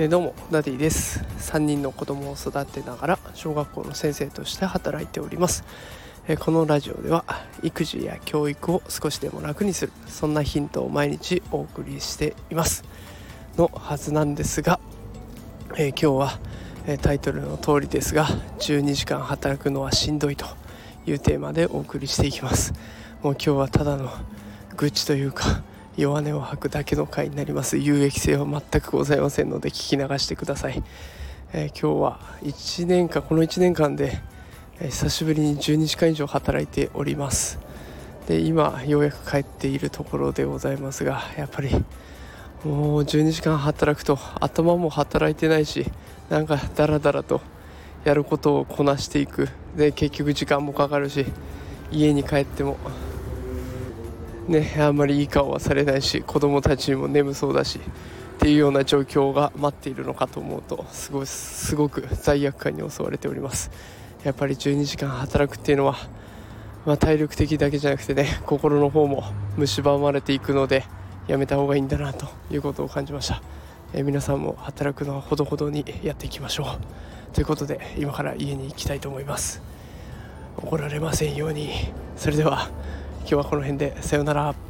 え、どうもダディです。3人の子供を育てながら小学校の先生として働いております、え、このラジオでは育児や教育を少しでも楽にするそんなヒントを毎日お送りしています。のはずなんですが、え、今日は、えタイトルの通りですが12時間働くのはしんどいというテーマでお送りしていきます。もう今日はただの愚痴というか 弱音を吐くだけの回になります。有益性は全くございませんので聞き流してください、えー、今日は1年間この1年間で、えー、久しぶりに12時間以上働いております。で今ようやく帰っているところでございますがやっぱりもう12時間働くと頭も働いてないしなんかダラダラとやることをこなしていく。で結局時間もかかるし家に帰ってもねあんまりいい顔はされないし子供たちにも眠そうだしっていうような状況が待っているのかと思うとすごいすごく罪悪感に襲われております。やっぱり12時間働くっていうのは、まあ、体力的だけじゃなくてね心の方も蝕まれていくのでやめた方がいいんだなということを感じました、え皆さんも働くのはほどほどにやっていきましょう。ということで今から家に行きたいと思います。怒られませんように。それでは今日はこの辺でさようなら。